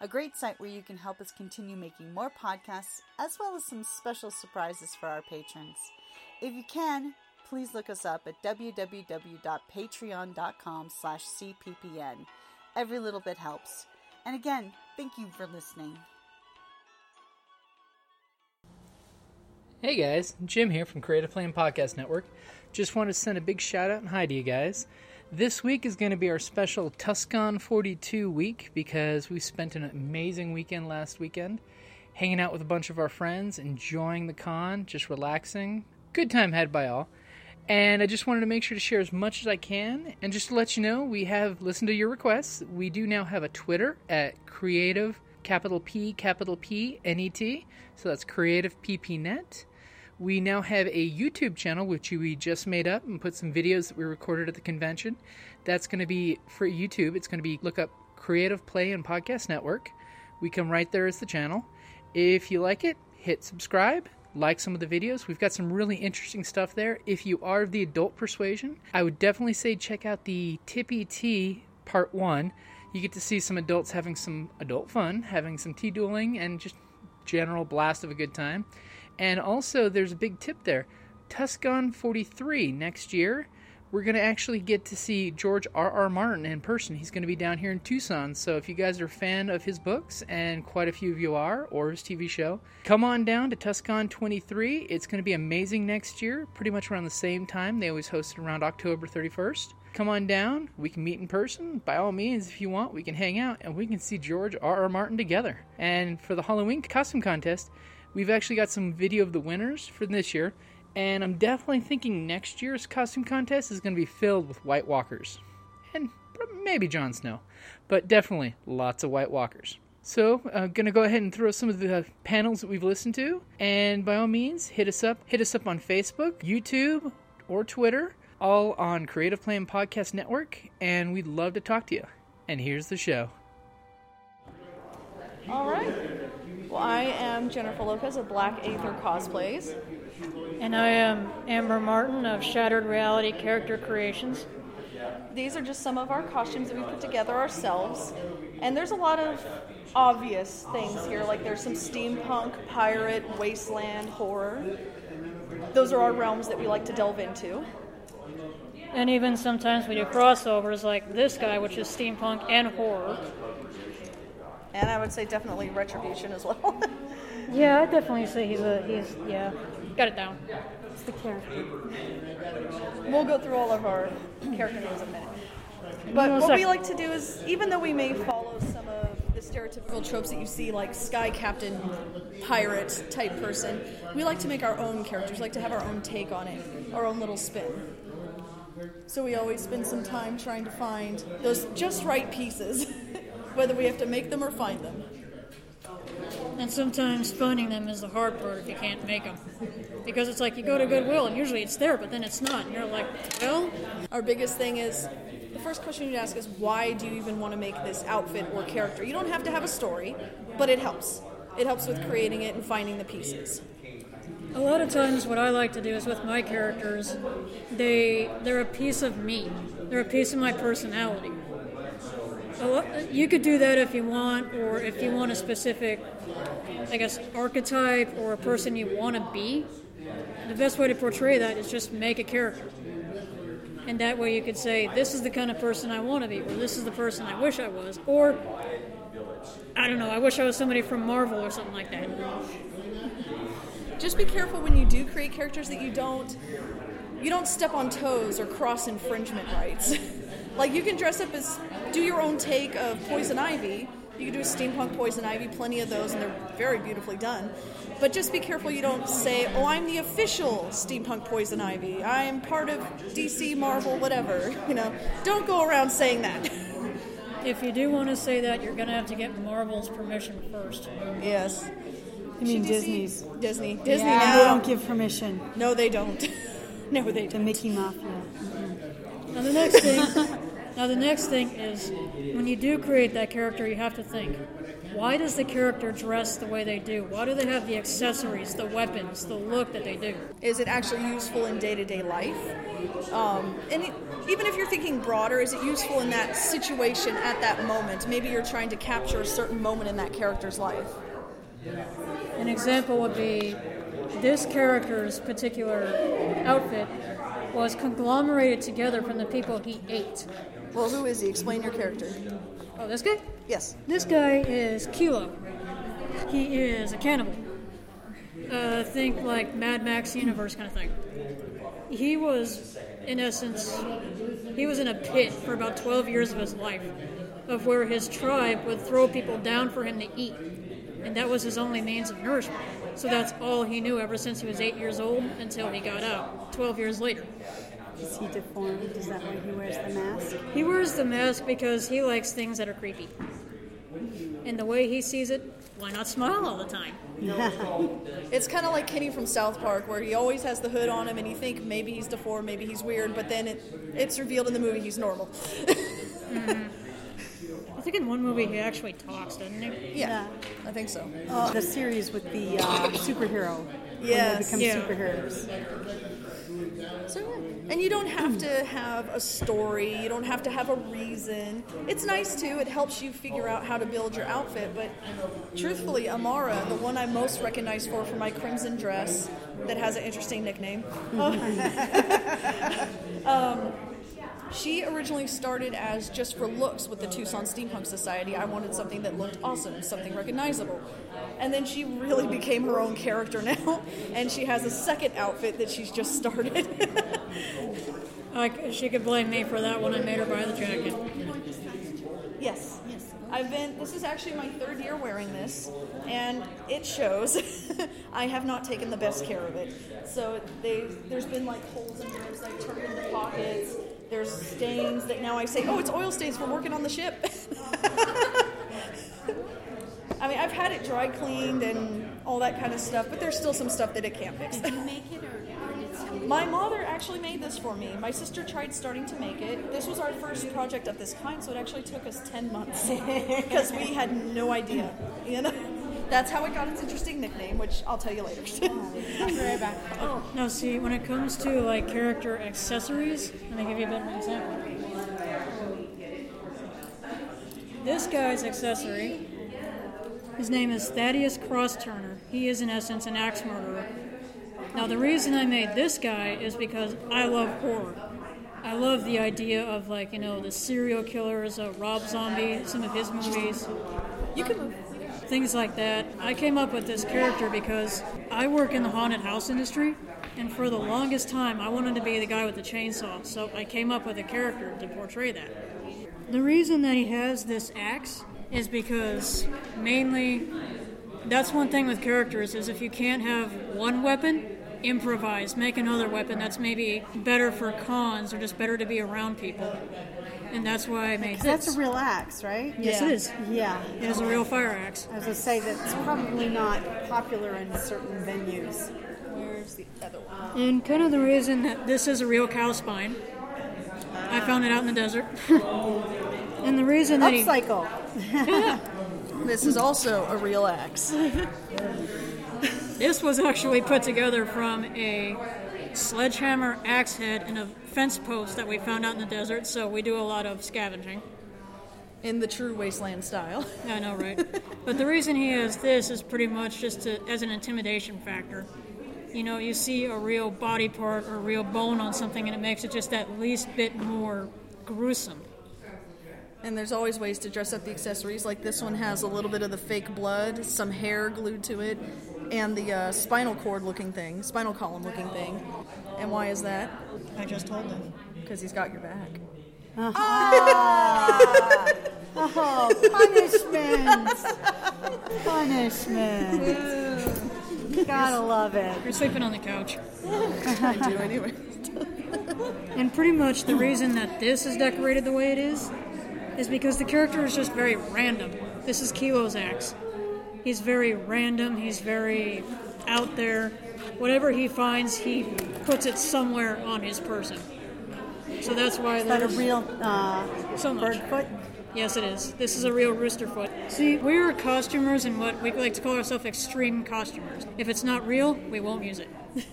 a great site where you can help us continue making more podcasts, as well as some special surprises for our patrons. If you can, please look us up at www.patreon.com slash cppn. Every little bit helps. And again, thank you for listening. Hey guys, Jim here from Creative Play and Podcast Network. Just want to send a big shout out and hi to you guys. This week is going to be our special Tuscon 42 week because we spent an amazing weekend last weekend hanging out with a bunch of our friends, enjoying the con, just relaxing. Good time had by all. And I just wanted to make sure to share as much as I can. And just to let you know, we have listened to your requests. We do now have a Twitter at creative capital P capital P N E T. So that's creative PPNet. We now have a YouTube channel, which we just made up and put some videos that we recorded at the convention. That's going to be for YouTube. It's going to be look up Creative Play and Podcast Network. We come right there as the channel. If you like it, hit subscribe, like some of the videos. We've got some really interesting stuff there. If you are of the adult persuasion, I would definitely say check out the Tippy Tea Part 1. You get to see some adults having some adult fun, having some tea dueling, and just general blast of a good time. And also, there's a big tip there. Tuscon 43 next year, we're going to actually get to see George R. R. Martin in person. He's going to be down here in Tucson. So if you guys are a fan of his books, and quite a few of you are, or his TV show, come on down to Tuscon 23. It's going to be amazing next year, pretty much around the same time. They always host it around October 31st. Come on down. We can meet in person. By all means, if you want, we can hang out and we can see George R. R. Martin together. And for the Halloween costume contest, We've actually got some video of the winners for this year, and I'm definitely thinking next year's costume contest is going to be filled with White Walkers. And maybe Jon Snow, but definitely lots of White Walkers. So I'm uh, gonna go ahead and throw some of the panels that we've listened to, and by all means, hit us up. Hit us up on Facebook, YouTube, or Twitter, all on Creative Play and Podcast Network, and we'd love to talk to you. And here's the show. All right. Well, I am Jennifer Lopez of Black Aether Cosplays. And I am Amber Martin of Shattered Reality Character Creations. These are just some of our costumes that we put together ourselves. And there's a lot of obvious things here, like there's some steampunk, pirate, wasteland, horror. Those are our realms that we like to delve into. And even sometimes we do crossovers like this guy, which is steampunk and horror. And I would say definitely retribution as well. yeah, I definitely say he's a he's yeah. Got it down. It's the character. We'll go through all of our character names in a minute. But what we like to do is, even though we may follow some of the stereotypical tropes that you see, like sky captain, pirate type person, we like to make our own characters, like to have our own take on it, our own little spin. So we always spend some time trying to find those just right pieces. whether we have to make them or find them. And sometimes finding them is the hard part if you can't make them. Because it's like you go to Goodwill and usually it's there, but then it's not. And you're like, well? Our biggest thing is the first question you'd ask is why do you even want to make this outfit or character? You don't have to have a story, but it helps. It helps with creating it and finding the pieces. A lot of times, what I like to do is with my characters, they they're a piece of me. They're a piece of my personality you could do that if you want, or if you want a specific, I guess, archetype or a person you want to be. The best way to portray that is just make a character. And that way you could say, this is the kind of person I want to be, or this is the person I wish I was, or I don't know, I wish I was somebody from Marvel or something like that. Just be careful when you do create characters that you don't you don't step on toes or cross infringement rights. like you can dress up as do your own take of poison ivy. You can do a steampunk poison ivy, plenty of those, and they're very beautifully done. But just be careful you don't say, "Oh, I'm the official steampunk poison ivy. I'm part of DC, Marvel, whatever." You know, don't go around saying that. If you do want to say that, you're going to have to get Marvel's permission first. yes. You mean Disney's? Disney. Disney Yeah, now. they don't give permission. No, they don't. no, they don't. Mickey Mafia. Now the next thing, now the next thing is when you do create that character, you have to think, why does the character dress the way they do? Why do they have the accessories, the weapons, the look that they do? Is it actually useful in day to day life? Um, and it, even if you're thinking broader, is it useful in that situation at that moment? Maybe you're trying to capture a certain moment in that character's life. An example would be this character's particular outfit was conglomerated together from the people he ate. Well, who is he? Explain your character. Oh, this guy? Yes. This guy is Kilo. He is a cannibal. Uh, think like Mad Max universe kind of thing. He was, in essence, he was in a pit for about 12 years of his life, of where his tribe would throw people down for him to eat, and that was his only means of nourishment. So that's all he knew ever since he was eight years old until he got out, 12 years later. Is he deformed? Is that why he wears the mask? He wears the mask because he likes things that are creepy. And the way he sees it, why not smile all the time? It's kind of like Kenny from South Park, where he always has the hood on him, and you think maybe he's deformed, maybe he's weird, but then it, it's revealed in the movie he's normal. I think in one movie he actually talks, doesn't he? yeah, I think so. Oh, the series with the uh, superhero. Yes. When they Yeah. become superheroes. So yeah. And you don't have to have a story, you don't have to have a reason. It's nice too, it helps you figure out how to build your outfit, but truthfully, Amara, the one I'm most recognized for for my crimson dress that has an interesting nickname. um, she originally started as just for looks with the Tucson Steampunk Society. I wanted something that looked awesome, something recognizable. And then she really became her own character now, and she has a second outfit that she's just started. Like she could blame me for that when I made her buy the jacket. Yes. Yes. I've been. This is actually my third year wearing this, and it shows. I have not taken the best care of it. So they, there's been like holes in that I turned into pockets. There's stains that now I say, oh, it's oil stains from working on the ship. I mean, I've had it dry cleaned and all that kind of stuff, but there's still some stuff that it can't fix. Did you make it or, or did somebody? My mother actually made this for me. My sister tried starting to make it. This was our first project of this kind, so it actually took us 10 months because we had no idea. You know? That's how it got its interesting nickname, which I'll tell you later. Now, see, when it comes to like character accessories, let me give you a bit of an example. This guy's accessory, his name is Thaddeus Cross Turner. He is, in essence, an axe murderer. Now, the reason I made this guy is because I love horror. I love the idea of like you know the serial killers, uh, Rob Zombie, some of his movies. you can move. Things like that. I came up with this character because I work in the haunted house industry, and for the longest time, I wanted to be the guy with the chainsaw, so I came up with a character to portray that. The reason that he has this axe is because mainly that's one thing with characters is if you can't have one weapon, improvise, make another weapon that's maybe better for cons or just better to be around people. And that's why I made this. That's a real axe, right? yes, Yeah. it is. Yeah. It is a real fire axe. I was going to say that's probably not popular in certain venues. Where's the other one? And kind of the reason that this is a real cow spine, I found it out in the desert. and the reason that he, Upcycle. This is also a real axe. this was actually put together from a sledgehammer axe head and a fence post that we found out in the desert. So we do a lot of scavenging. In the true wasteland style. I know, right? but the reason he has this is pretty much just to, as an intimidation factor. You know, you see a real body part or a real bone on something, and it makes it just that least bit more gruesome. And there's always ways to dress up the accessories. Like this one has a little bit of the fake blood, some hair glued to it, and the uh, spinal cord looking thing, spinal column looking thing. And why is that? I just told him. Because he's got your back. Uh-huh. Ah! Uh-huh. Oh, punishment! punishment. Gotta love it. You're sleeping on the couch. I do anyway. And pretty much the reason that this is decorated the way it is is because the character is just very random. This is Kilo's axe. He's very random, he's very out there. Whatever he finds, he puts it somewhere on his person. So that's why Is that a real uh, so much. bird foot? Yes, it is. This is a real rooster foot. See, we're costumers and what we like to call ourselves extreme costumers. If it's not real, we won't use it.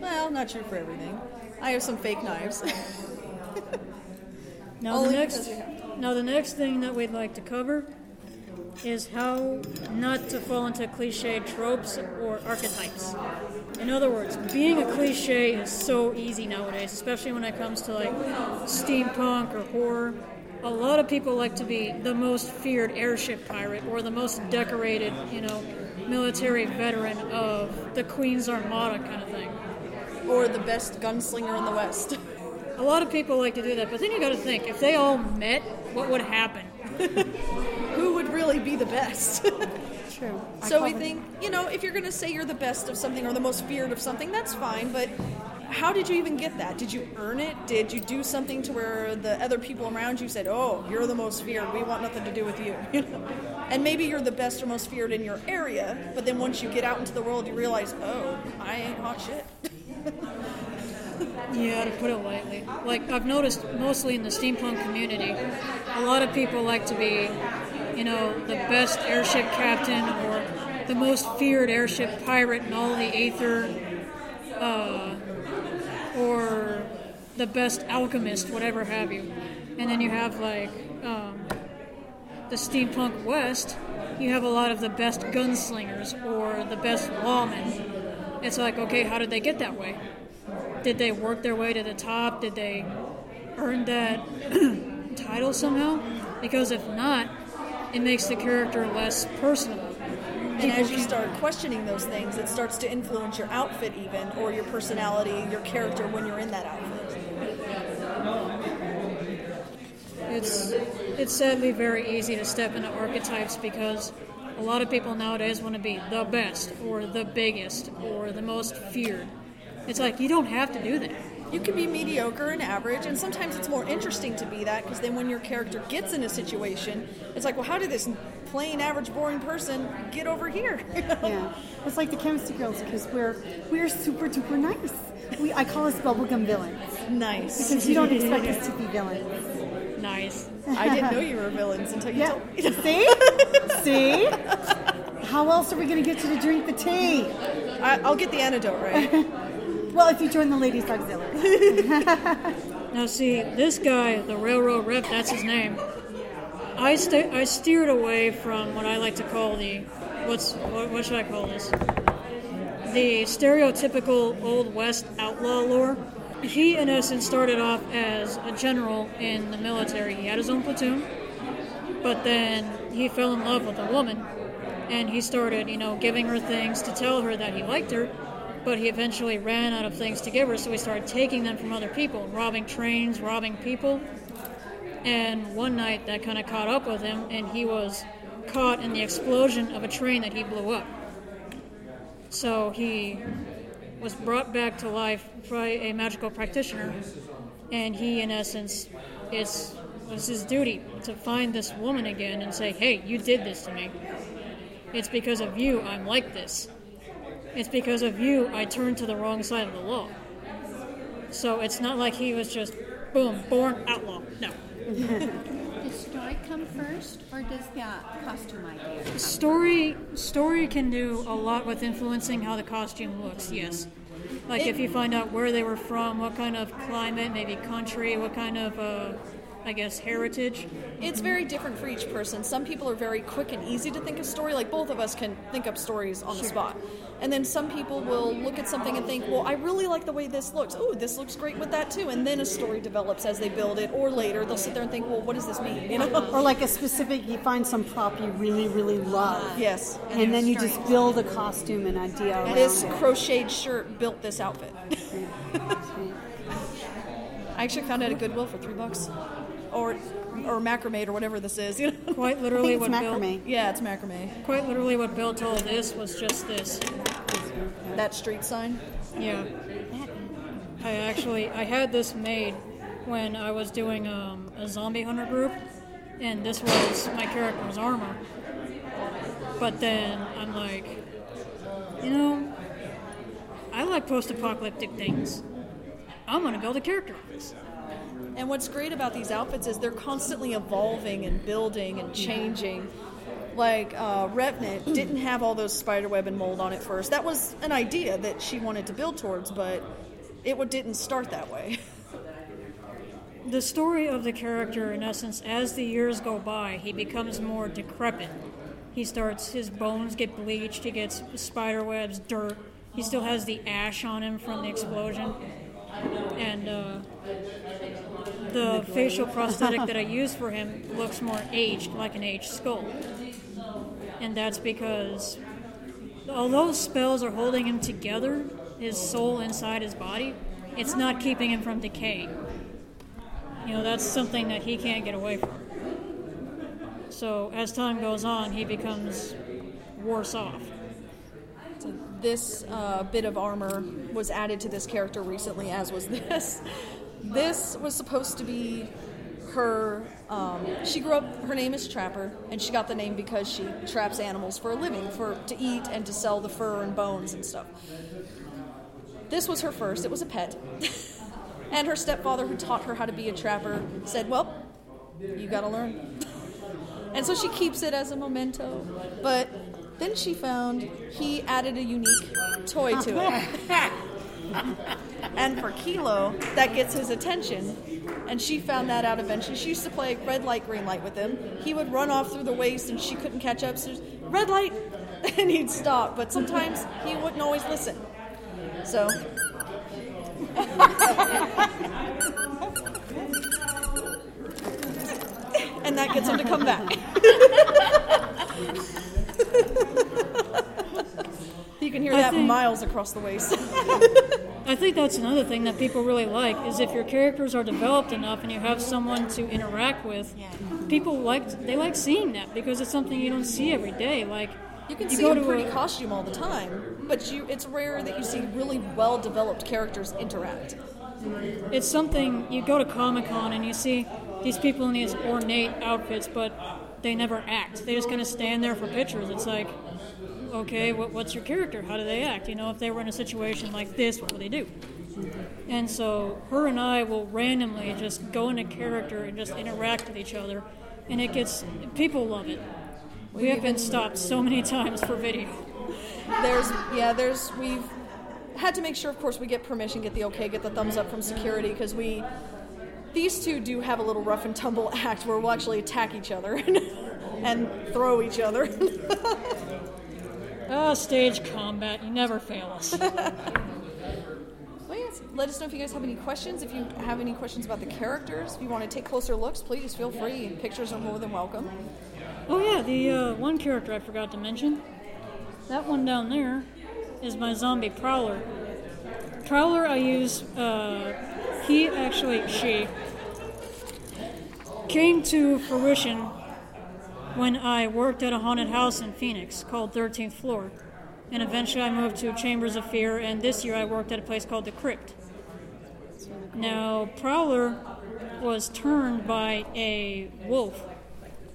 Well, not true for everything. I have some fake knives. Now Only the next, we now the next thing that we'd like to cover is how not to fall into cliche tropes or archetypes. In other words, being a cliche is so easy nowadays, especially when it comes to like steampunk or horror. A lot of people like to be the most feared airship pirate or the most decorated, you know, military veteran of the Queen's Armada kind of thing. or the best gunslinger in the West. A lot of people like to do that, but then you got to think if they all met, what would happen? Really be the best? True. So we think, you know, if you're going to say you're the best of something or the most feared of something, that's fine, but how did you even get that? Did you earn it? Did you do something to where the other people around you said, "Oh, you're the most feared. We want nothing to do with you." And maybe you're the best or most feared in your area, but then once you get out into the world, you realize, "Oh, I ain't hot shit." Yeah, to put it lightly. Like I've noticed mostly in the steampunk community, a lot of people like to be, you know, the best airship captain or the most feared airship pirate in all the Aether, uh, or the best alchemist, whatever have you. And then you have like um, the steampunk West. You have a lot of the best gunslingers or the best lawmen. It's like, okay, how did they get that way? Did they work their way to the top? Did they earn that title somehow? Because if not, it makes the character less personal. And as you start questioning those things, it starts to influence your outfit, even, or your personality, your character when you're in that outfit. It's it's sadly very easy to step into archetypes because a lot of people nowadays want to be the best or the biggest or the most feared. It's like you don't have to do that. You can be mediocre and average, and sometimes it's more interesting to be that because then when your character gets in a situation, it's like, well, how did this plain, average, boring person get over here? You know? Yeah, it's like the chemistry girls because we're we're super duper nice. We I call us bubblegum villains Nice. because you don't expect us to be villains. Nice. I didn't know you were villains until you Yeah. told me. See, see. How else are we going to get you to drink the tea? I, I'll get the antidote, right? Well, if you join the ladies' auxiliary. Now, see, this guy, the railroad rep, that's his name. I st- I steered away from what I like to call the what's what, what should I call this? The stereotypical old west outlaw lore. He, in essence, started off as a general in the military. He had his own platoon, but then he fell in love with a woman, and he started, you know, giving her things to tell her that he liked her. But he eventually ran out of things to give her, so he started taking them from other people, robbing trains, robbing people. And one night that kind of caught up with him, and he was caught in the explosion of a train that he blew up. So he was brought back to life by a magical practitioner, and he, in essence, it's was his duty to find this woman again and say, "Hey, you did this to me. It's because of you I'm like this. It's because of you I turned to the wrong side of the law." So it's not like he was just boom, born outlaw. No. Does story come first, or does the costume idea? Story story can do a lot with influencing how the costume looks. Yes, like if you find out where they were from, what kind of climate, maybe country, what kind of, uh, I guess, heritage. It's very different for each person. Some people are very quick and easy to think of story, like both of us can think up stories on the spot. And then some people will look at something and think, well, I really like the way this looks. Oh, this looks great with that too. And then a story develops as they build it, or later they'll sit there and think, well, what does this mean? You know? Or like a specific, you find some prop you really, really love. yes. And then you just build a costume and idea around This it. crocheted shirt built this outfit. I actually found it at Goodwill for three bucks, or or macrame or whatever this is. You know? Quite literally what Bill. Yeah, it's macrame. quite literally what Bill told this was just this. That street sign. Yeah. I actually I had this made when I was doing um, a zombie hunter group, and this was my character's armor. But then I'm like, you know, I like post-apocalyptic things. I'm gonna build a character of this. And what's great about these outfits is they're constantly evolving and building and changing. Like uh, Revenant didn't have all those spiderweb and mold on it first. That was an idea that she wanted to build towards, but it didn't start that way. The story of the character, in essence, as the years go by, he becomes more decrepit. He starts, his bones get bleached, he gets spider webs, dirt. He still has the ash on him from the explosion. And uh, the facial prosthetic that I use for him looks more aged, like an aged skull. And that's because, although spells are holding him together, his soul inside his body, it's not keeping him from decaying. You know, that's something that he can't get away from. So as time goes on, he becomes worse off. this uh, bit of armor was added to this character recently, as was this. This was supposed to be her. Um, she grew up. Her name is Trapper, and she got the name because she traps animals for a living, for to eat and to sell the fur and bones and stuff. This was her first. It was a pet, and her stepfather, who taught her how to be a trapper, said, "Well, you got to learn." And so she keeps it as a memento. But then she found he added a unique toy to it. and for Kilo, that gets his attention. And she found that out eventually. She used to play red light, green light with him. He would run off through the waste and she couldn't catch up. So red light! And he'd stop. But sometimes he wouldn't always listen. So. and that gets him to come back. you can hear I that think- miles across the waste. I think that's another thing that people really like is if your characters are developed enough and you have someone to interact with. People like they like seeing that because it's something you don't see every day. Like You can You see go a pretty a- costume all the time, but you, it's rare that you see really well developed characters interact. it's something you go to Comic Con and you see these people in these ornate outfits, but they never act. They just kind of stand there for pictures. It's like, okay, what, what's your character? How do they act? You know, if they were in a situation like this, what would they do? And so her and I will randomly just go into character and just interact with each other, and it gets people love it. We have been stopped so many times for video. There's, yeah, there's, we've had to make sure, of course, we get permission, get the okay, get the thumbs up from security, because we, these two do have a little rough and tumble act where we'll actually attack each other and, and throw each other. Ah, stage combat, you never fail us. Well, yes. Let us know if you guys have any questions. If you have any questions about the characters, if you want to take closer looks, please feel free. Pictures are more than welcome. Oh yeah, the uh, one character I forgot to mention. That one down there is my zombie Prowler. Prowler I use. Uh, he actually she came to fruition when I worked at a haunted house in Phoenix called 13th Floor, and eventually I moved to Chambers of Fear. And this year I worked at a place called the Crypt. Now Prowler was turned by a wolf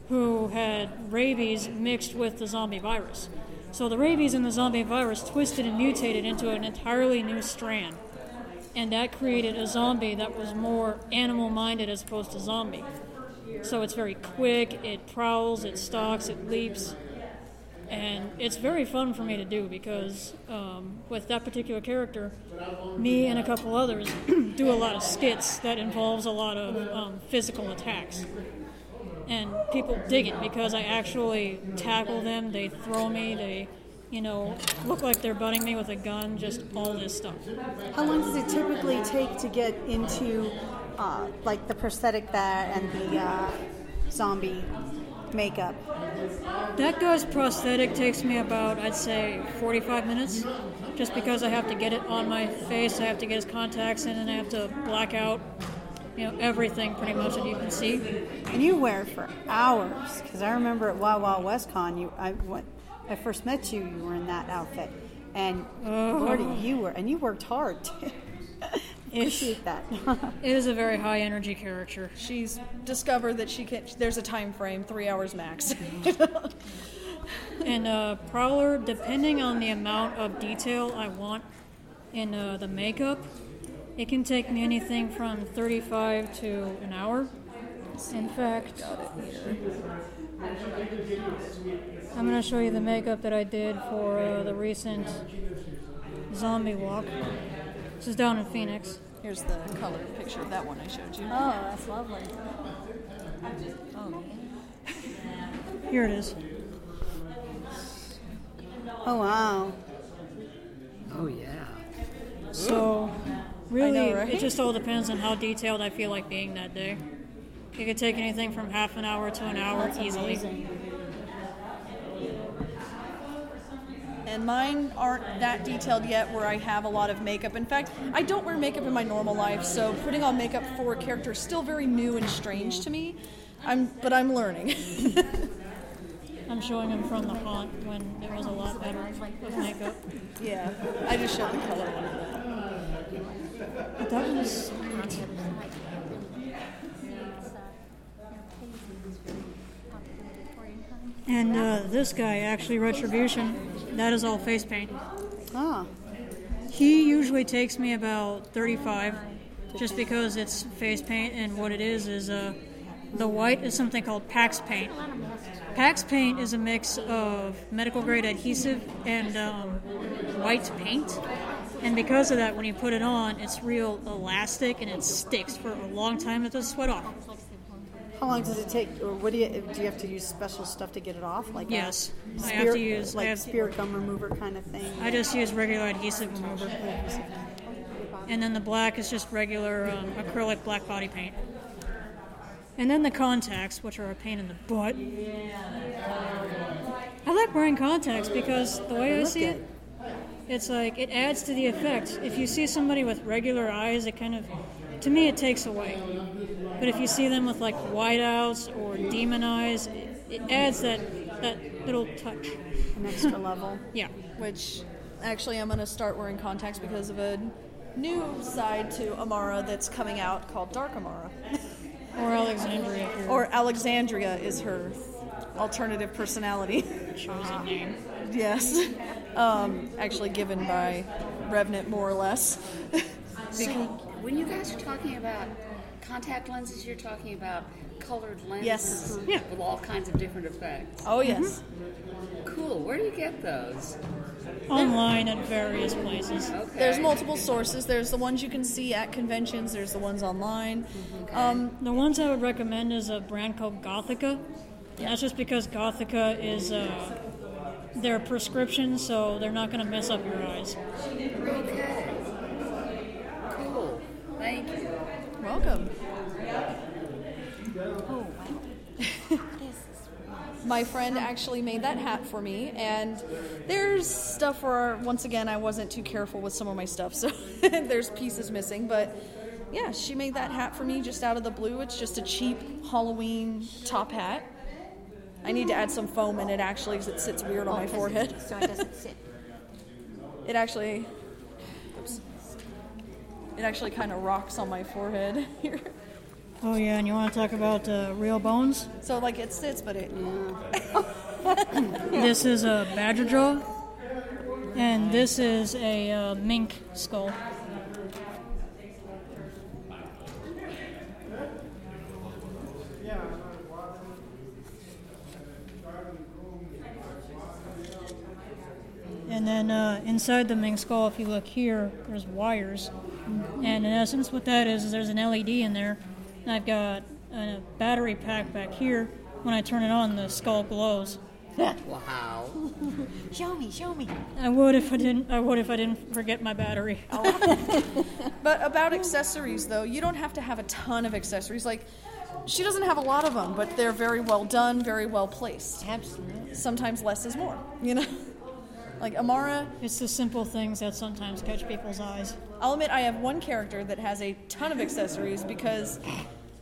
who had rabies mixed with the zombie virus. So the rabies and the zombie virus twisted and mutated into an entirely new strand. And that created a zombie that was more animal minded as opposed to zombie. So it's very quick, it prowls, it stalks, it leaps. And it's very fun for me to do because um, with that particular character, me and a couple others do a lot of skits that involves a lot of um, physical attacks and people dig it because I actually tackle them. They throw me. They, you know, look like they're butting me with a gun. Just all this stuff. How long does it typically take to get into uh, like the prosthetic that and the uh, zombie makeup? That guy's prosthetic takes me about, I'd say, 45 minutes. Just because I have to get it on my face, I have to get his contacts in, and I have to black out, you know, everything pretty much that you can see. And you wear it for hours because I remember at Wild Wild West Con, you I when I first met you, you were in that outfit, and Lordy, you were and you worked hard. too. Appreciate that. It is a very high energy character. She's discovered that she can. There's a time frame, three hours max. And uh, Prowler, depending on the amount of detail I want in uh, the makeup, it can take me anything from 35 to an hour. In fact, I'm going to show you the makeup that I did for uh, the recent zombie walk. This is down in Phoenix. Here's the color picture of that one I showed you. oh, that's lovely. Here it is. Oh wow. Oh yeah. So, really, know, right? it just all depends on how detailed I feel like being that day. It could take anything from half an hour to an hour easily. And mine aren't that detailed yet where I have a lot of makeup. In fact, I don't wear makeup in my normal life, so putting on makeup for a character is still very new and strange to me. I'm, but I'm learning. I'm showing him from the haunt when there was a lot better with makeup. yeah, I just showed the color one of that. But that was and uh, this guy actually retribution. That is all face paint. Ah, He usually takes me about 35, just because it's face paint, and what it is is uh, the white is something called Pax paint. Pax paint is a mix of medical grade adhesive and um, white paint, and because of that, when you put it on, it's real elastic and it sticks for a long time. It doesn't sweat off. How long does it take, or what do you do? You have to use special stuff to get it off, like Yes, I have to use- like have- spirit gum remover kind of thing. I just use regular adhesive remover, and then the black is just regular um, acrylic black body paint. And then the contacts, which are a pain in the butt. I like wearing contacts because the way I see it, it's like it adds to the effect. If you see somebody with regular eyes, it kind of, to me, it takes away. But if you see them with like whiteouts or demon eyes, it, it adds that that little touch. An extra level. Yeah. Which, actually, I'm going to start wearing contacts because of a new side to Amara that's coming out called Dark Amara. Or Alexandria. Or Alexandria is her alternative personality. chosen name. yes. Um, actually given by Revenant, more or less. So when you guys are talking about contact lenses, you're talking about colored lenses Yes. Yeah. with all kinds of different effects. Oh, yes. Cool. Where do you get those? Online at various places. Okay. There's multiple sources. There's the ones you can see at conventions, there's the ones online. Um, The ones I would recommend is a brand called Gothica. And that's just because Gothica is uh, their prescription, so they're not going to mess up your eyes. Okay. Cool. Thank you. Welcome. My friend actually made that hat for me, and there's stuff where, once again, I wasn't too careful with some of my stuff, so there's pieces missing. But yeah, she made that hat for me just out of the blue. It's just a cheap Halloween top hat. I need to add some foam in it actually because it sits weird on my oh, forehead. So it doesn't sit. It actually, it actually kind of rocks on my forehead here. Oh, yeah, and you want to talk about uh, real bones? So like it sits, but it This is a badger jaw, and this is a uh, mink skull. And then uh, inside the mink skull, if you look here, there's wires. And in essence, what that is, is there's an LED in there. And I've got a battery pack back here. When I turn it on, the skull glows. Wow. Show me, show me. I would if I didn't. I would if I didn't forget my battery. But about accessories, though, you don't have to have a ton of accessories. Like, she doesn't have a lot of them, but they're very well done, very well placed. Absolutely. Sometimes less is more, you know? Like Amara, It's the simple things that sometimes catch people's eyes. I'll admit I have one character that has a ton of accessories because,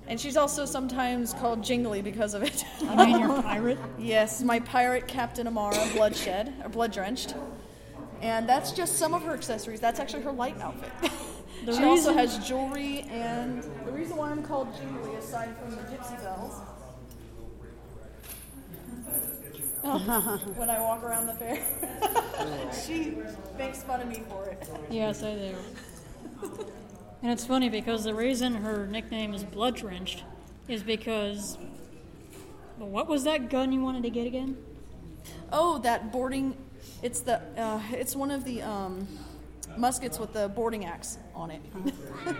and she's also sometimes called Jingly because of it. I mean, your pirate? yes, my pirate Captain Amara, Bloodshed, or Blood Drenched. And that's just some of her accessories. That's actually her light outfit. The she also has jewelry, and the reason why I'm called Jingly, aside from the gypsy bells, when I walk around the fair, she makes fun of me for it. Yes, I do. and it's funny because the reason her nickname is Blood Drenched is because. What was that gun you wanted to get again? Oh, that boarding. It's the. Uh, it's one of the um, muskets with the boarding axe on it.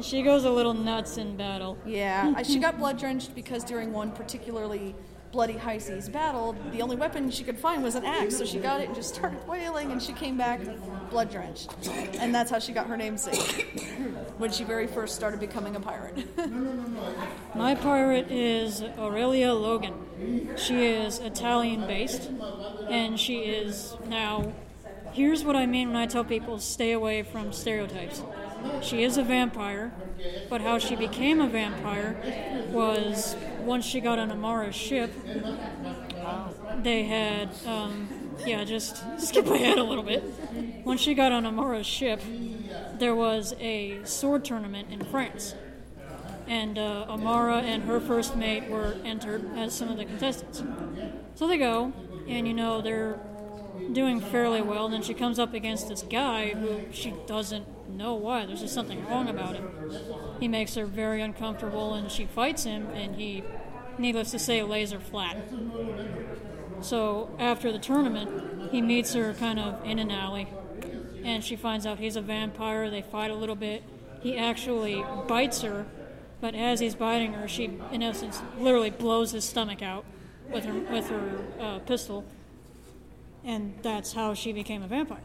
She goes a little nuts in battle. yeah, she got blood drenched because during one particularly bloody high seas battle, the only weapon she could find was an axe. So she got it and just started wailing, and she came back blood drenched, and that's how she got her namesake when she very first started becoming a pirate. My pirate is Aurelia Logan. She is Italian based, and she is now. Here's what I mean when I tell people stay away from stereotypes. She is a vampire, but how she became a vampire was once she got on Amara's ship, they had, um, yeah, just skip ahead a little bit. Once she got on Amara's ship, there was a sword tournament in France and uh, Amara and her first mate were entered as some of the contestants. So they go, and you know they're doing fairly well. And then she comes up against this guy who she doesn't know why. There's just something wrong about him. He makes her very uncomfortable, and she fights him, and he, needless to say, lays her flat. So after the tournament, he meets her kind of in an alley, and she finds out he's a vampire. They fight a little bit. He actually bites her, but as he's biting her, she, in essence, literally blows his stomach out with her with her uh, pistol, and that's how she became a vampire.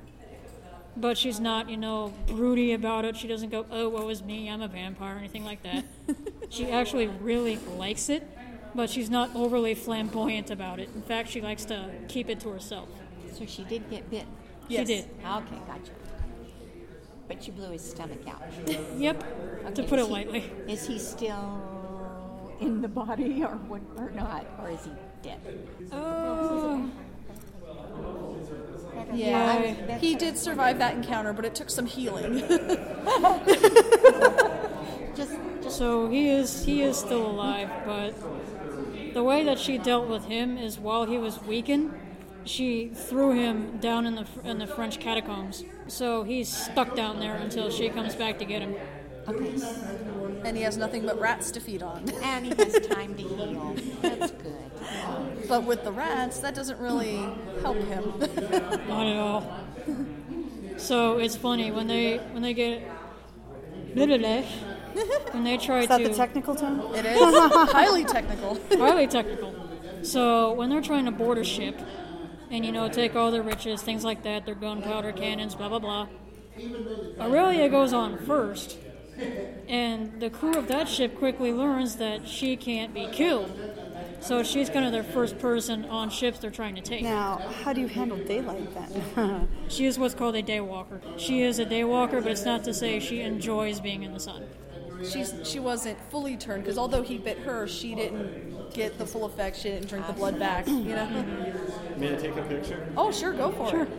But she's not, you know, broody about it. She doesn't go, "Oh, woe is me, I'm a vampire," or anything like that. she actually really likes it, but she's not overly flamboyant about it. In fact, she likes to keep it to herself. So she did get bit. Yes. She did. Okay, gotcha. But she blew his stomach out. Yep, to put is it he- lightly. Is he still in the body or or not? Or is he dead? Oh, Yeah, Yeah. he did survive that encounter, but it took some healing. Just, just So he is he is still alive, but the way that she dealt with him is while he was weakened, she threw him down in the in the French catacombs. So he's stuck down there until she comes back to get him. okay. and he has nothing but rats to feed on. And he has time to heal. That's good. But with the rats, that doesn't really help him. Not at all. So it's funny when they when they get blah, blah, blah, when they try Is that to the technical term? it is highly technical. highly technical. So when they're trying to board a ship, and you know take all their riches, things like that, their gunpowder cannons, blah blah blah. Aurelia goes on first, and the crew of that ship quickly learns that she can't be killed. So she's kind of their first person on ships they're trying to take. Now, how do you handle daylight then? She is what's called a daywalker. She is a daywalker, but it's not to say she enjoys being in the sun. She's she wasn't fully turned because although he bit her, she didn't get the full effect. She didn't drink the blood back. You know. May I take a picture? Oh, sure, go for it.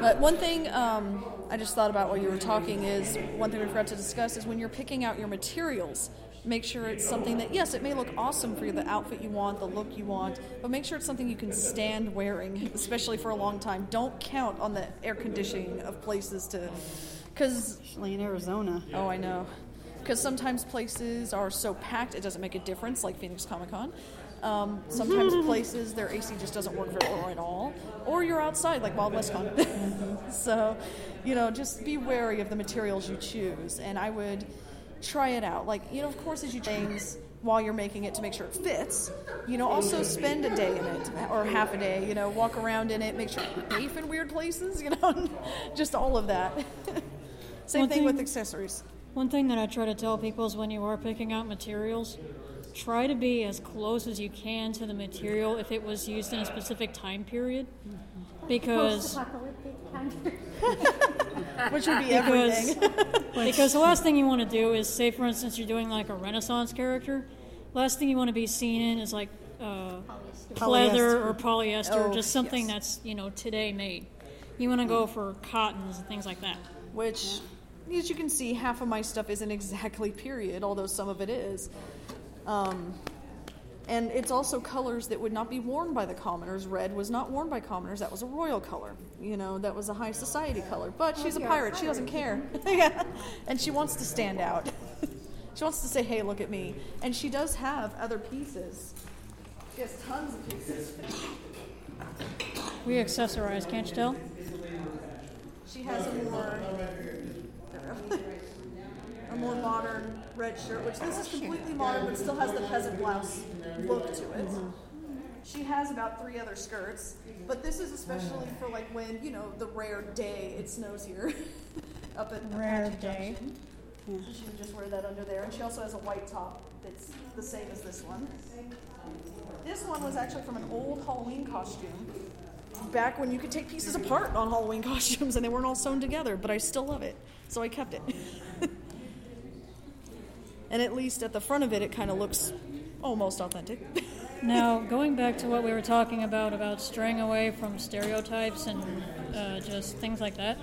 But one thing um, I just thought about while you were talking is one thing we forgot to discuss is when you're picking out your materials, make sure it's something that, yes, it may look awesome for you, the outfit you want, the look you want, but make sure it's something you can stand wearing, especially for a long time. Don't count on the air conditioning of places to. Because Especially in Arizona. Oh, I know. Because sometimes places are so packed it doesn't make a difference, like Phoenix Comic Con. Um, sometimes places their AC just doesn't work very well at all, or you're outside like Wild West Con. so, you know, just be wary of the materials you choose, and I would try it out. Like, you know, of course, as you things while you're making it to make sure it fits. You know, also spend a day in it or half a day. You know, walk around in it, make sure you're safe in weird places. You know, just all of that. Same One thing with accessories. One thing that I try to tell people is when you are picking out materials, try to be as close as you can to the material if it was used in a specific time period. Because Which would be because, everything. because the last thing you want to do is say for instance you're doing like a renaissance character last thing you want to be seen in is like uh, leather or polyester Oh, just something yes. that's you know today made you want to go for cottons and things like that Which, as you can see, half of my stuff isn't exactly period, although some of it is. Um, and it's also colors that would not be worn by the commoners. Red was not worn by commoners. That was a royal color. You know, that was a high society color. But she's a pirate. She doesn't care. yeah. And she wants to stand out. she wants to say, hey, look at me. And she does have other pieces. She has tons of pieces. we accessorize can't you tell She has a more a more modern red shirt, which this is completely modern, but still has the peasant blouse look to it. She has about three other skirts, but this is especially for like when you know the rare day it snows here, up at Rare Apache day. Junction. So she would just wear that under there, and she also has a white top that's the same as this one. This one was actually from an old Halloween costume back when you could take pieces apart on Halloween costumes and they weren't all sewn together, but I still love it. So I kept it. and at least at the front of it, it kind of looks almost authentic. Now, going back to what we were talking about, about straying away from stereotypes and uh, just things like that,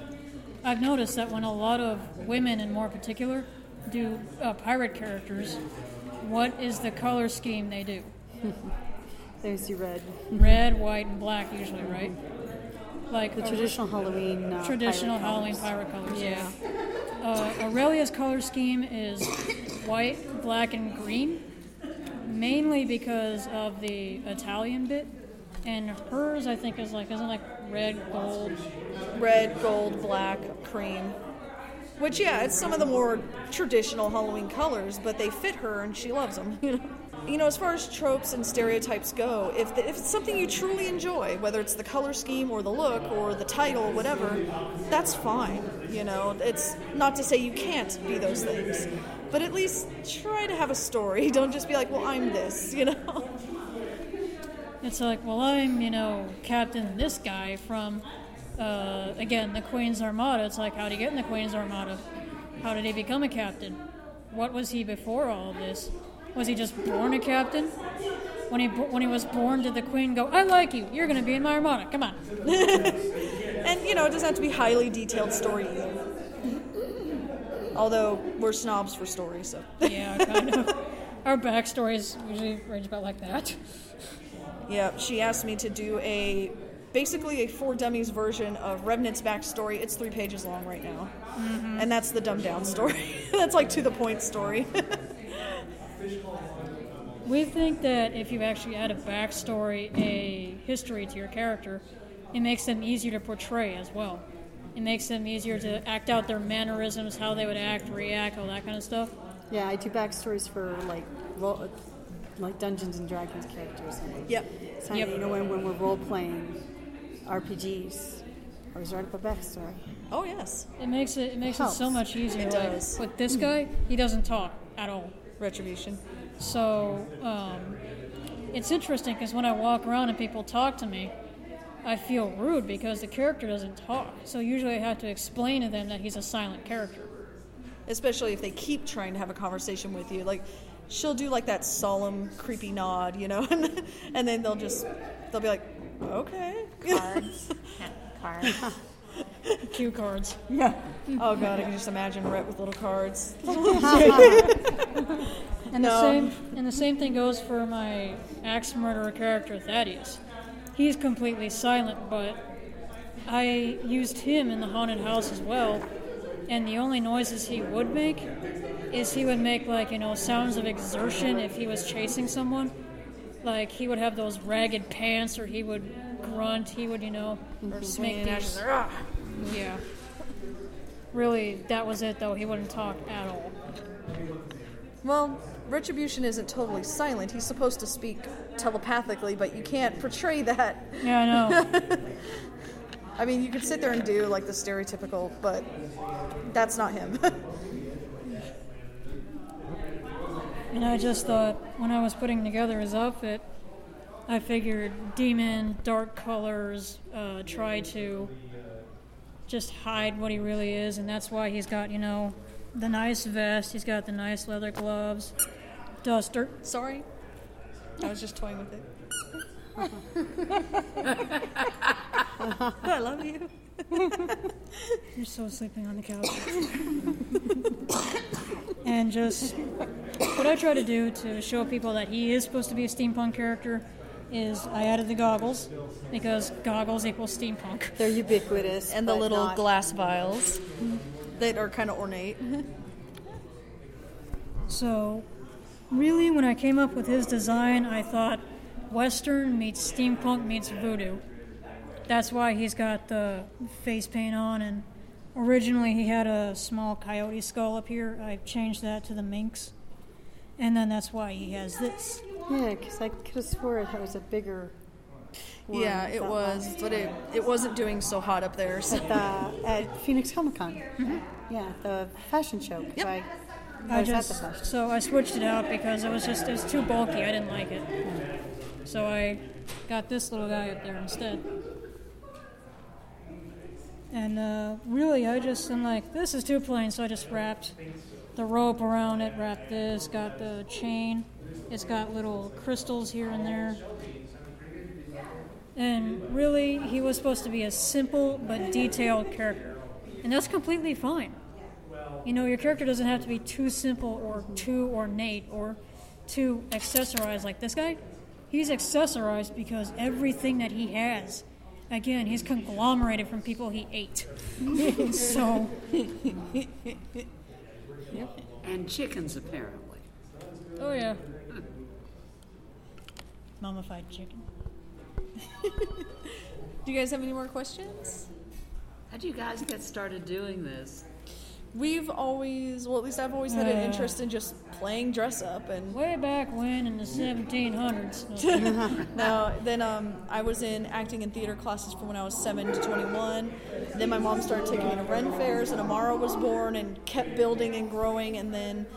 I've noticed that when a lot of women, in more particular, do uh, pirate characters, what is the color scheme they do? There's your red. Red, white, and black, usually, right? Like The a- traditional Halloween. Uh, traditional pirate Halloween colors. pirate colors. Yeah. Uh, Aurelia's color scheme is white, black, and green, mainly because of the Italian bit. And hers, I think, is like isn't like red, gold. Red, gold, black, cream. Which, yeah, it's some of the more traditional Halloween colors, but they fit her and she loves them, you know? You know, as far as tropes and stereotypes go, if, the, if it's something you truly enjoy, whether it's the color scheme or the look or the title, whatever, that's fine. You know, it's not to say you can't be those things, but at least try to have a story. Don't just be like, well, I'm this, you know? It's like, well, I'm you know Captain this guy from uh, again the Queen's Armada. It's like, how did he get in the Queen's Armada? How did he become a captain? What was he before all this? Was he just born a captain? When he when he was born, did the Queen go, "I like you. You're going to be in my Armada. Come on." And, you know, it doesn't have to be highly detailed story. Although we're snobs for stories, so. Yeah, kind of. Our backstories usually range about like that. Yeah, she asked me to do a basically a four dummies version of Revenant's backstory. It's three pages long right now, mm-hmm. and that's the dumbed down story. that's like to the point story. We think that if you actually add a backstory, a history to your character, it makes them easier to portray as well. It makes them easier to act out their mannerisms, how they would act, react, all that kind of stuff. Yeah, I do backstories for like ro- like Dungeons and Dragons characters. And yep. So, Yep. You know, when, when we're role playing RPGs, I always write up a backstory. Oh yes, It makes it it makes it so much easier. It like, does. With this guy, he doesn't talk at all. Retribution. So um, it's interesting because when I walk around and people talk to me, I feel rude because the character doesn't talk. So usually I have to explain to them that he's a silent character. Especially if they keep trying to have a conversation with you, like she'll do like that solemn, creepy nod, you know, and, and then they'll just they'll be like, okay. Cards. Cards. Cue cards. Yeah. oh god, I can just imagine Rhett with little cards. And the No. same and the same thing goes for my axe murderer character Thaddeus. He's completely silent, but I used him in the haunted house as well. And the only noises he would make is he would make like you know sounds of exertion if he was chasing someone. Like he would have those ragged pants, or he would grunt. He would you know or mhm. make these. ashes. "Ah." Yeah. Really, that was it though. He wouldn't talk at all. Well, Retribution isn't totally silent. He's supposed to speak telepathically, but you can't portray that. Yeah, I know. I mean, you could sit there and do like the stereotypical, but that's not him. And I just thought, when I was putting together his outfit, I figured demon, dark colors, uh, try to just hide what he really is, and that's why he's got, you know, the nice vest, he's got the nice leather gloves, duster. Sorry. I was just toying with it. I love you. You're so sleeping on the couch. and just what I try to do to show people that he is supposed to be a steampunk character is I added the goggles because goggles equals steampunk. They're ubiquitous. And the little not- glass vials that are kind of ornate. So, really, when I came up with his design, I thought Western meets steampunk meets voodoo. That's why he's got the face paint on, and originally he had a small coyote skull up here. I changed that to the minx, and then that's why he has this. Yeah, because I could have swore it was a bigger. one yeah, it was, one. but it, it wasn't doing so hot up there. So. At, the, at Phoenix Comic Con. Yeah, the fashion show. Yep. I, I I the just fashion. so I switched it out because it was just it was too bulky. I didn't like it, so I got this little guy up there instead. And uh, really, I just I'm like, this is too plain, so I just wrapped the rope around it, wrapped this, got the chain. It's got little crystals here and there. And really, he was supposed to be a simple but detailed character. And that's completely fine. You know, your character doesn't have to be too simple or too ornate or too accessorized like this guy. He's accessorized because everything that he has, again, he's conglomerated from people he ate. so, And chickens, apparently. oh yeah. Mummified chicken. Do you guys have any more questions? How'd you guys get started doing this? We've always, well, at least I've always had an interest in just playing dress up and Way back when in the 1700s. No, then um, I was in acting and theater classes from when I was 7 to 21. Then my mom started taking me to Ren fairs, and Amara was born and kept building and growing. And then,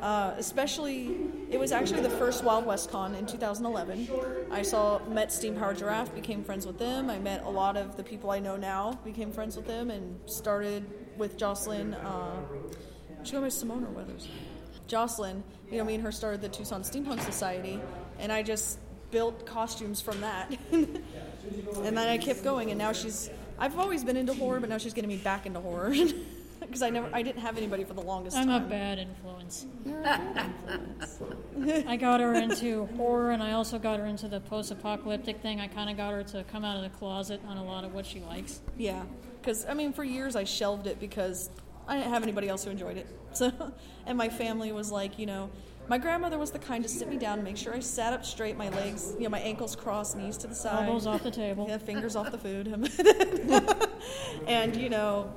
uh, especially, it was actually the first Wild West Con in 2011. I saw, met Steam Powered Giraffe, became friends with them. I met a lot of the people I know now, became friends with them, and started with Jocelyn. Uh, she go by Simona Weathers. Jocelyn, you know, me and her started the Tucson Steampunk Society, and I just built costumes from that. and then I kept going, and now she's. I've always been into horror, but now she's getting me back into horror because I never, I didn't have anybody for the longest I'm a time. bad influence. I got her into horror, and I also got her into the post-apocalyptic thing. I kind of got her to come out of the closet on a lot of what she likes. Yeah, because I mean, for years I shelved it because I didn't have anybody else who enjoyed it. So, and my family was like, you know, my grandmother was the kind to sit me down, and make sure I sat up straight, my legs, you know, my ankles crossed, knees to the side, Elbows off the table. yeah, fingers off the food, and you know,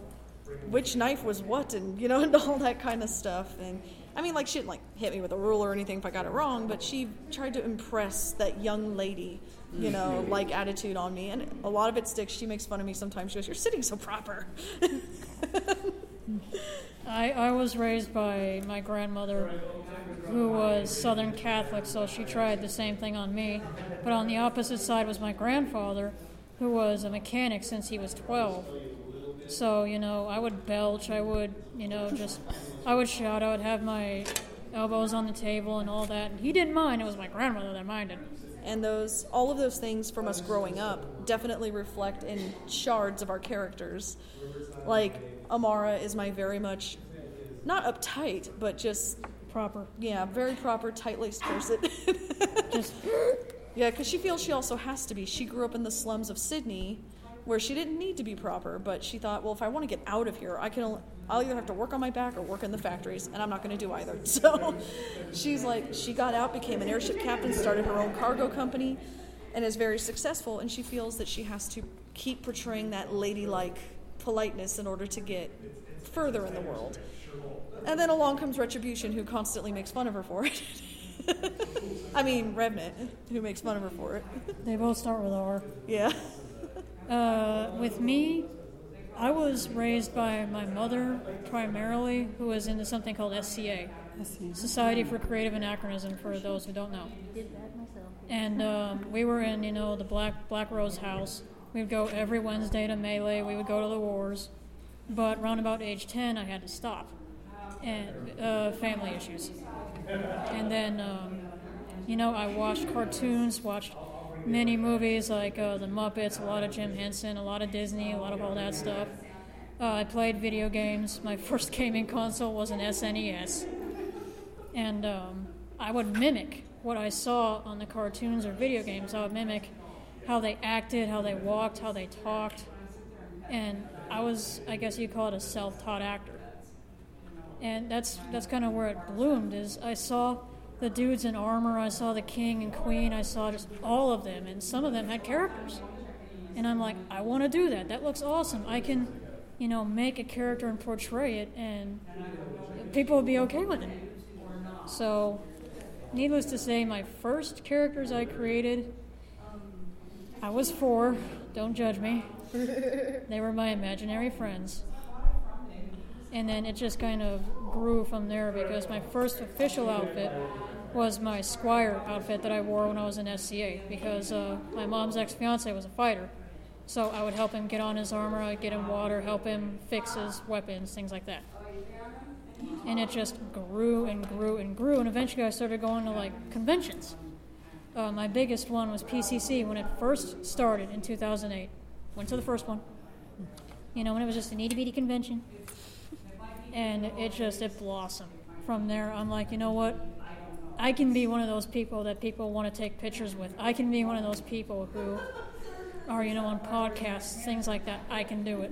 which knife was what, and you know, and all that kind of stuff. And I mean, like she didn't like hit me with a ruler or anything if I got it wrong, but she tried to impress that young lady, you know, mm-hmm. like attitude on me. And a lot of it sticks. She makes fun of me sometimes. She goes, "You're sitting so proper." I, I was raised by my grandmother, who was Southern Catholic, so she tried the same thing on me. But on the opposite side was my grandfather, who was a mechanic since he was 12. So, you know, I would belch, I would, you know, just, I would shout, I would have my elbows on the table and all that. And he didn't mind, it was my grandmother that minded. And those all of those things from us growing up definitely reflect in shards of our characters like amara is my very much not uptight but just Proper. yeah very proper tight-laced person Just, yeah because she feels she also has to be she grew up in the slums of sydney where she didn't need to be proper but she thought well if i want to get out of here i can only, i'll either have to work on my back or work in the factories and i'm not going to do either. So she's like she got out became an airship captain started her own cargo company and is very successful and she feels that she has to keep portraying that ladylike politeness in order to get further in the world. And then along comes retribution who constantly makes fun of her for it. I mean revenant who makes fun of her for it. They both start with R. yeah. Uh, with me, I was raised by my mother primarily, who was into something called SCA, Society for Creative Anachronism, for those who don't know. And um, we were in, you know, the Black Black Rose house. We would go every Wednesday to Melee. We would go to the wars. But around about age 10, I had to stop. And uh, family issues. And then, um, you know, I watched cartoons, watched many movies like uh, The Muppets, a lot of Jim Henson, a lot of Disney, a lot of all that stuff. Uh, I played video games. My first gaming console was an SNES. And um, I would mimic what I saw on the cartoons or video games. I would mimic how they acted, how they walked, how they talked. And I was, I guess you'd call it a self taught actor. And that's, that's kind of where it bloomed is I saw the dudes in armor, I saw the king and queen, I saw just all of them, and some of them had characters. And I'm like, I want to do that. That looks awesome. I can, you know, make a character and portray it, and people would be okay with it. So, needless to say, my first characters I created, I was four. Don't judge me. they were my imaginary friends. And then it just kind of grew from there because my first official outfit was my Squire outfit that I wore when I was in SCA because uh, my mom's ex fiance was a fighter. So I would help him get on his armor, I'd get him water, help him fix his weapons, things like that. And it just grew and grew and grew, and eventually I started going to like conventions. Uh, my biggest one was PCC when it first started in 2008. Went to the first one. You know, when it was just an itty bitty convention. And it just, it blossomed. From there, I'm like, you know what? I can be one of those people that people want to take pictures with. I can be one of those people who are, you know, on podcasts, things like that. I can do it.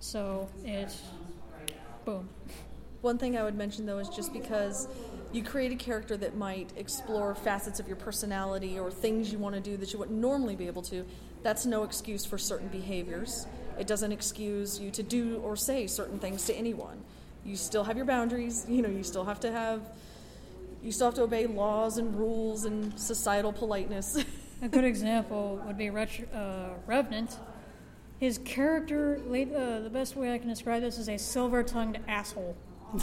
So it's boom. One thing I would mention though is just because you create a character that might explore facets of your personality or things you want to do that you wouldn't normally be able to, that's no excuse for certain behaviors. It doesn't excuse you to do or say certain things to anyone. You still have your boundaries, you know, you still have to have you still have to obey laws and rules and societal politeness. a good example would be Ret- uh, Revenant. His character, uh, the best way I can describe this is a silver-tongued asshole.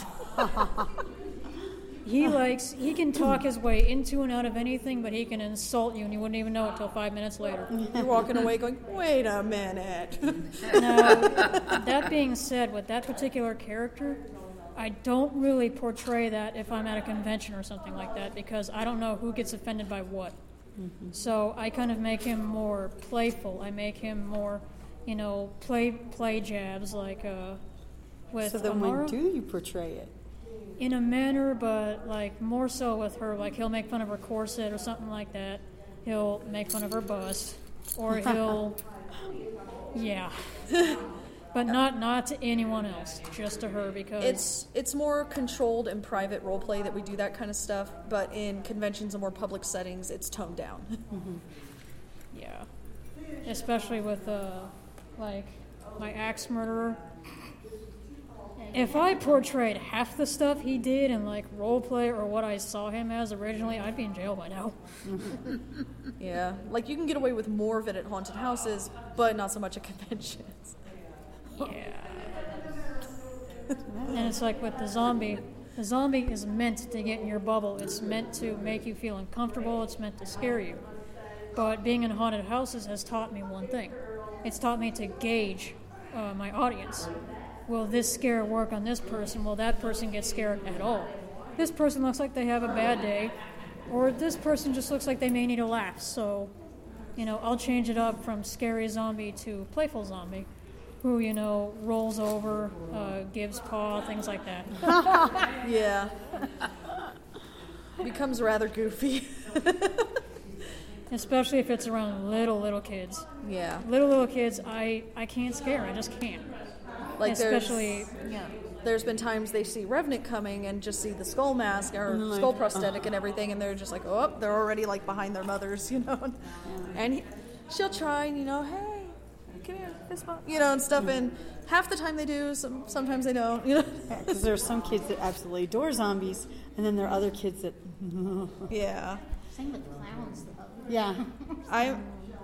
he likes he can talk his way into and out of anything, but he can insult you, and you wouldn't even know it till five minutes later. You're walking away going, "Wait a minute." now, that being said, with that particular character, I don't really portray that if I'm at a convention or something like that because I don't know who gets offended by what. Mm-hmm. So I kind of make him more playful. I make him more, you know, play play jabs like uh, with. So then, Amara. when do you portray it? In a manner, but like more so with her. Like he'll make fun of her corset or something like that. He'll make fun of her bust, or he'll, yeah. but not not to anyone else, just to her because it's it's more controlled and private role play that we do that kind of stuff. But in conventions and more public settings, it's toned down. Mm-hmm. Yeah, especially with uh, like my axe murderer. If I portrayed half the stuff he did in like role play or what I saw him as originally, I'd be in jail by now. yeah, like you can get away with more of it at haunted houses, but not so much at conventions. Yeah. and it's like with the zombie. The zombie is meant to get in your bubble. It's meant to make you feel uncomfortable. It's meant to scare you. But being in haunted houses has taught me one thing. It's taught me to gauge uh, my audience. Will this scare work on this person? Will that person get scared at all? This person looks like they have a bad day, or this person just looks like they may need a laugh. So, you know, I'll change it up from scary zombie to playful zombie who you know rolls over, uh, gives paw, things like that. yeah, becomes rather goofy. Especially if it's around little little kids. Yeah, little little kids, I I can't scare. I just can't. Like especially yeah. There's been times they see Revenant coming and just see the skull mask or like, skull prosthetic uh, and everything, and they're just like, oh, they're already like behind their mothers, you know. And, and he, she'll try, and you know, hey, come here, fist bump, you know, and stuff. And half the time they do, some, sometimes they don't, you know. Because yeah, there are some kids that absolutely adore zombies, and then there are other kids that. yeah. Same with clowns, though. Yeah. I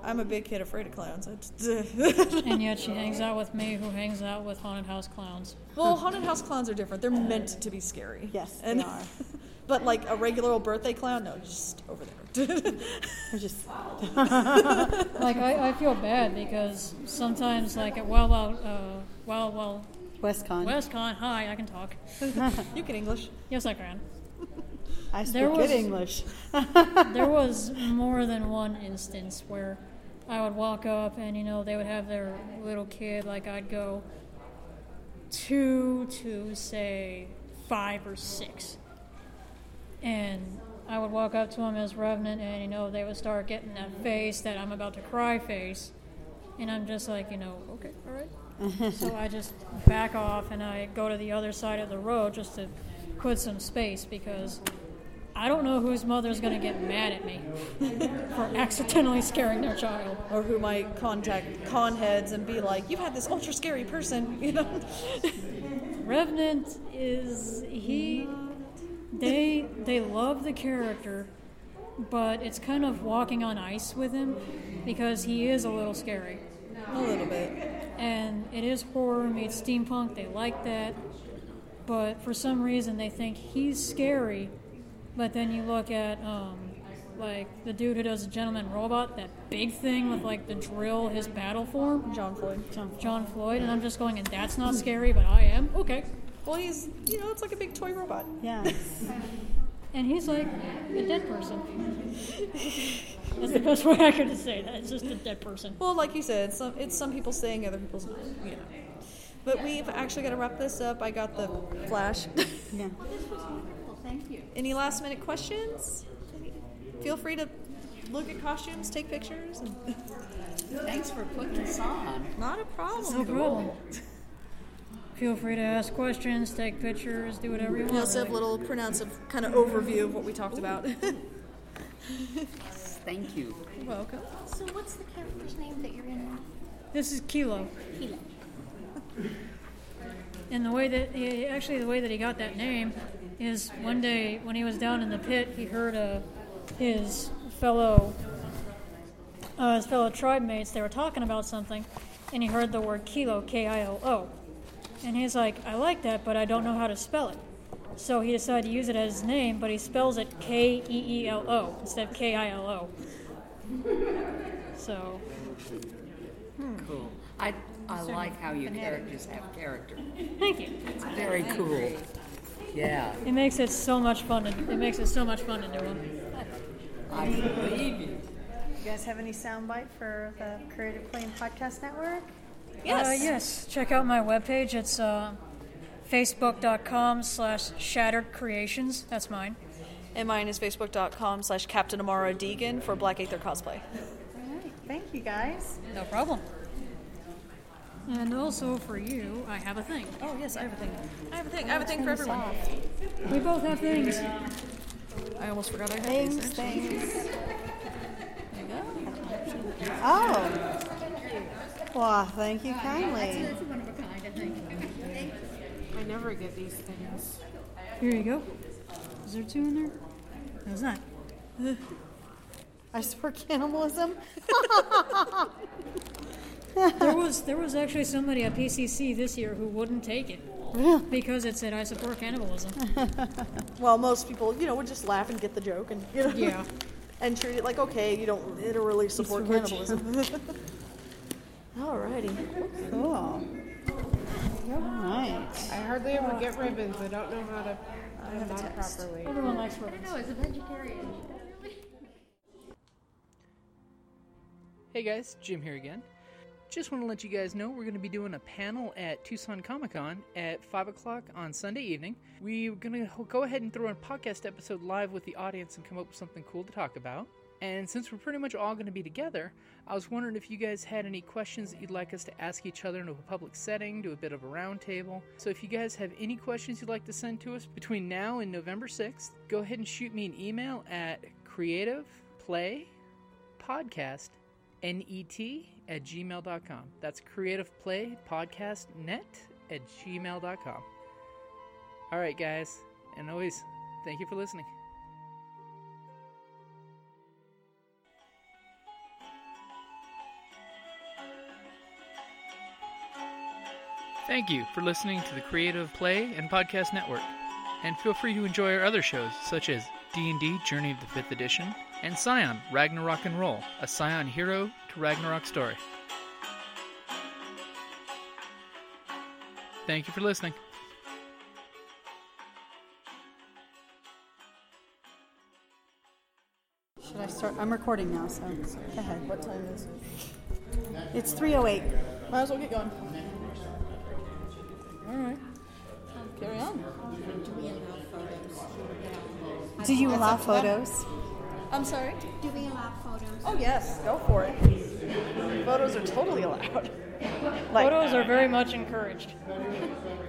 I'm a big kid afraid of clowns. and yet she hangs out with me, who hangs out with haunted house clowns. well, haunted house clowns are different. They're meant to be scary. Yes, and, they are. But like a regular old birthday clown, no, just over there. They're just Like I, I feel bad because sometimes, like at Well Well uh, Well Well WestCon. WestCon, hi, I can talk. you can English. Yes, I can. I speak There good English. there was more than one instance where I would walk up and you know they would have their little kid like I'd go two to say five or six and I would walk up to them as Revenant and you know they would start getting that face that I'm about to cry face and I'm just like you know okay all right so I just back off and I go to the other side of the road just to quit some space because I don't know whose mother's going to get mad at me for accidentally scaring their child. Or who might contact con heads and be like, "You've had this ultra scary person," you know. Revenant is he they they love the character, but it's kind of walking on ice with him because he is a little scary. A little bit. And it is horror meets steampunk. They like that. But for some reason they think he's scary. But then you look at um, like the dude who does Gentleman Robot, that big thing with like the drill, his battle form. John Floyd. John, John Floyd, and I'm just going, and that's not scary, but I am. Okay. Well, he's you know, it's like a big toy robot. Yeah. And he's like a dead person. That's the best way I could say that. It's just a dead person. Well, like you said, it's some it's some people saying, other people's, you know. But we've actually got to wrap this up. I got the flash. Yeah. Well, This person. Thank you. Any last minute questions? Feel free to look at costumes, take pictures. And Thanks for putting this on. not a problem. No problem. Feel free to ask questions, take pictures, do whatever you want. We also have a really. little pronounced kind of overview of what we talked about. Thank you. You're welcome. So, what's the character's name that you're in? This is Kilo. Kilo. And the way that he, actually the way that he got that name is one day when he was down in the pit, he heard uh, his fellow uh, his fellow tribe mates. They were talking about something, and he heard the word kilo, K-I-L-O, and he's like, "I like that, but I don't know how to spell it." So he decided to use it as his name, but he spells it K-E-E-L-O instead of K-I-L-O. So hmm. Cool. I, I like how your characters have character. thank you. It's very cool. Yeah, It makes it so much fun. To, it makes it so much fun to do them. I believe you. You guys have any soundbite for the Creative Play and Podcast Network? Yes. Uh, yes. Check out my webpage. It's uh, facebook.com slash shattered creations. That's mine. And mine is facebook.com slash Captain Amara Deegan for Black Aether cosplay. All right. Thank you, guys. No problem. And also for you, I have a thing. Oh, yes, I have a thing. I have a thing. I have a thing for everyone. We both have things. I almost forgot I had Things, these. things. There you go. Oh. Well, thank you kindly. It's one of a kind, I think. I never get these things. Here you go. Is there two in there? No, it's not. I support cannibalism. There was there was actually somebody at PCC this year who wouldn't take it because it said I support cannibalism. Well, most people, you know, would just laugh and get the joke and, you know, Yeah. and treat it like, okay, you don't literally support Support cannibalism. Alrighty. Cool. All right. I hardly ever get ribbons. I don't know how to put them on properly. Everyone likes ribbons. I don't ribbons. know, as a vegetarian. Hey guys, Jim here again. Just want to let you guys know we're going to be doing a panel at Tucson Comic Con at 5 o'clock on Sunday evening. We're going to go ahead and throw a podcast episode live with the audience and come up with something cool to talk about. And since we're pretty much all going to be together, I was wondering if you guys had any questions that you'd like us to ask each other in a public setting, do a bit of a roundtable. So if you guys have any questions you'd like to send to us between now and November 6th, go ahead and shoot me an email at creativeplaypodcast net at gmail.com. That's creativeplaypodcastnet play podcast net at gmail.com. All right, guys, and always thank you for listening. Thank you for listening to the Creative Play and Podcast Network. And feel free to enjoy our other shows such as D&D Journey of the 5th Edition and Scion Ragnarok and Roll, a Scion hero to Ragnarok story. Thank you for listening. Should I start? I'm recording now, so go ahead. What time is it? It's 3:08. Might as well get going. All right. Carry on. Do we allow photos? Do you allow photos? I'm sorry. Do we allow photos? Oh yes, go for it. Photos are totally allowed. Like, Photos are very much encouraged.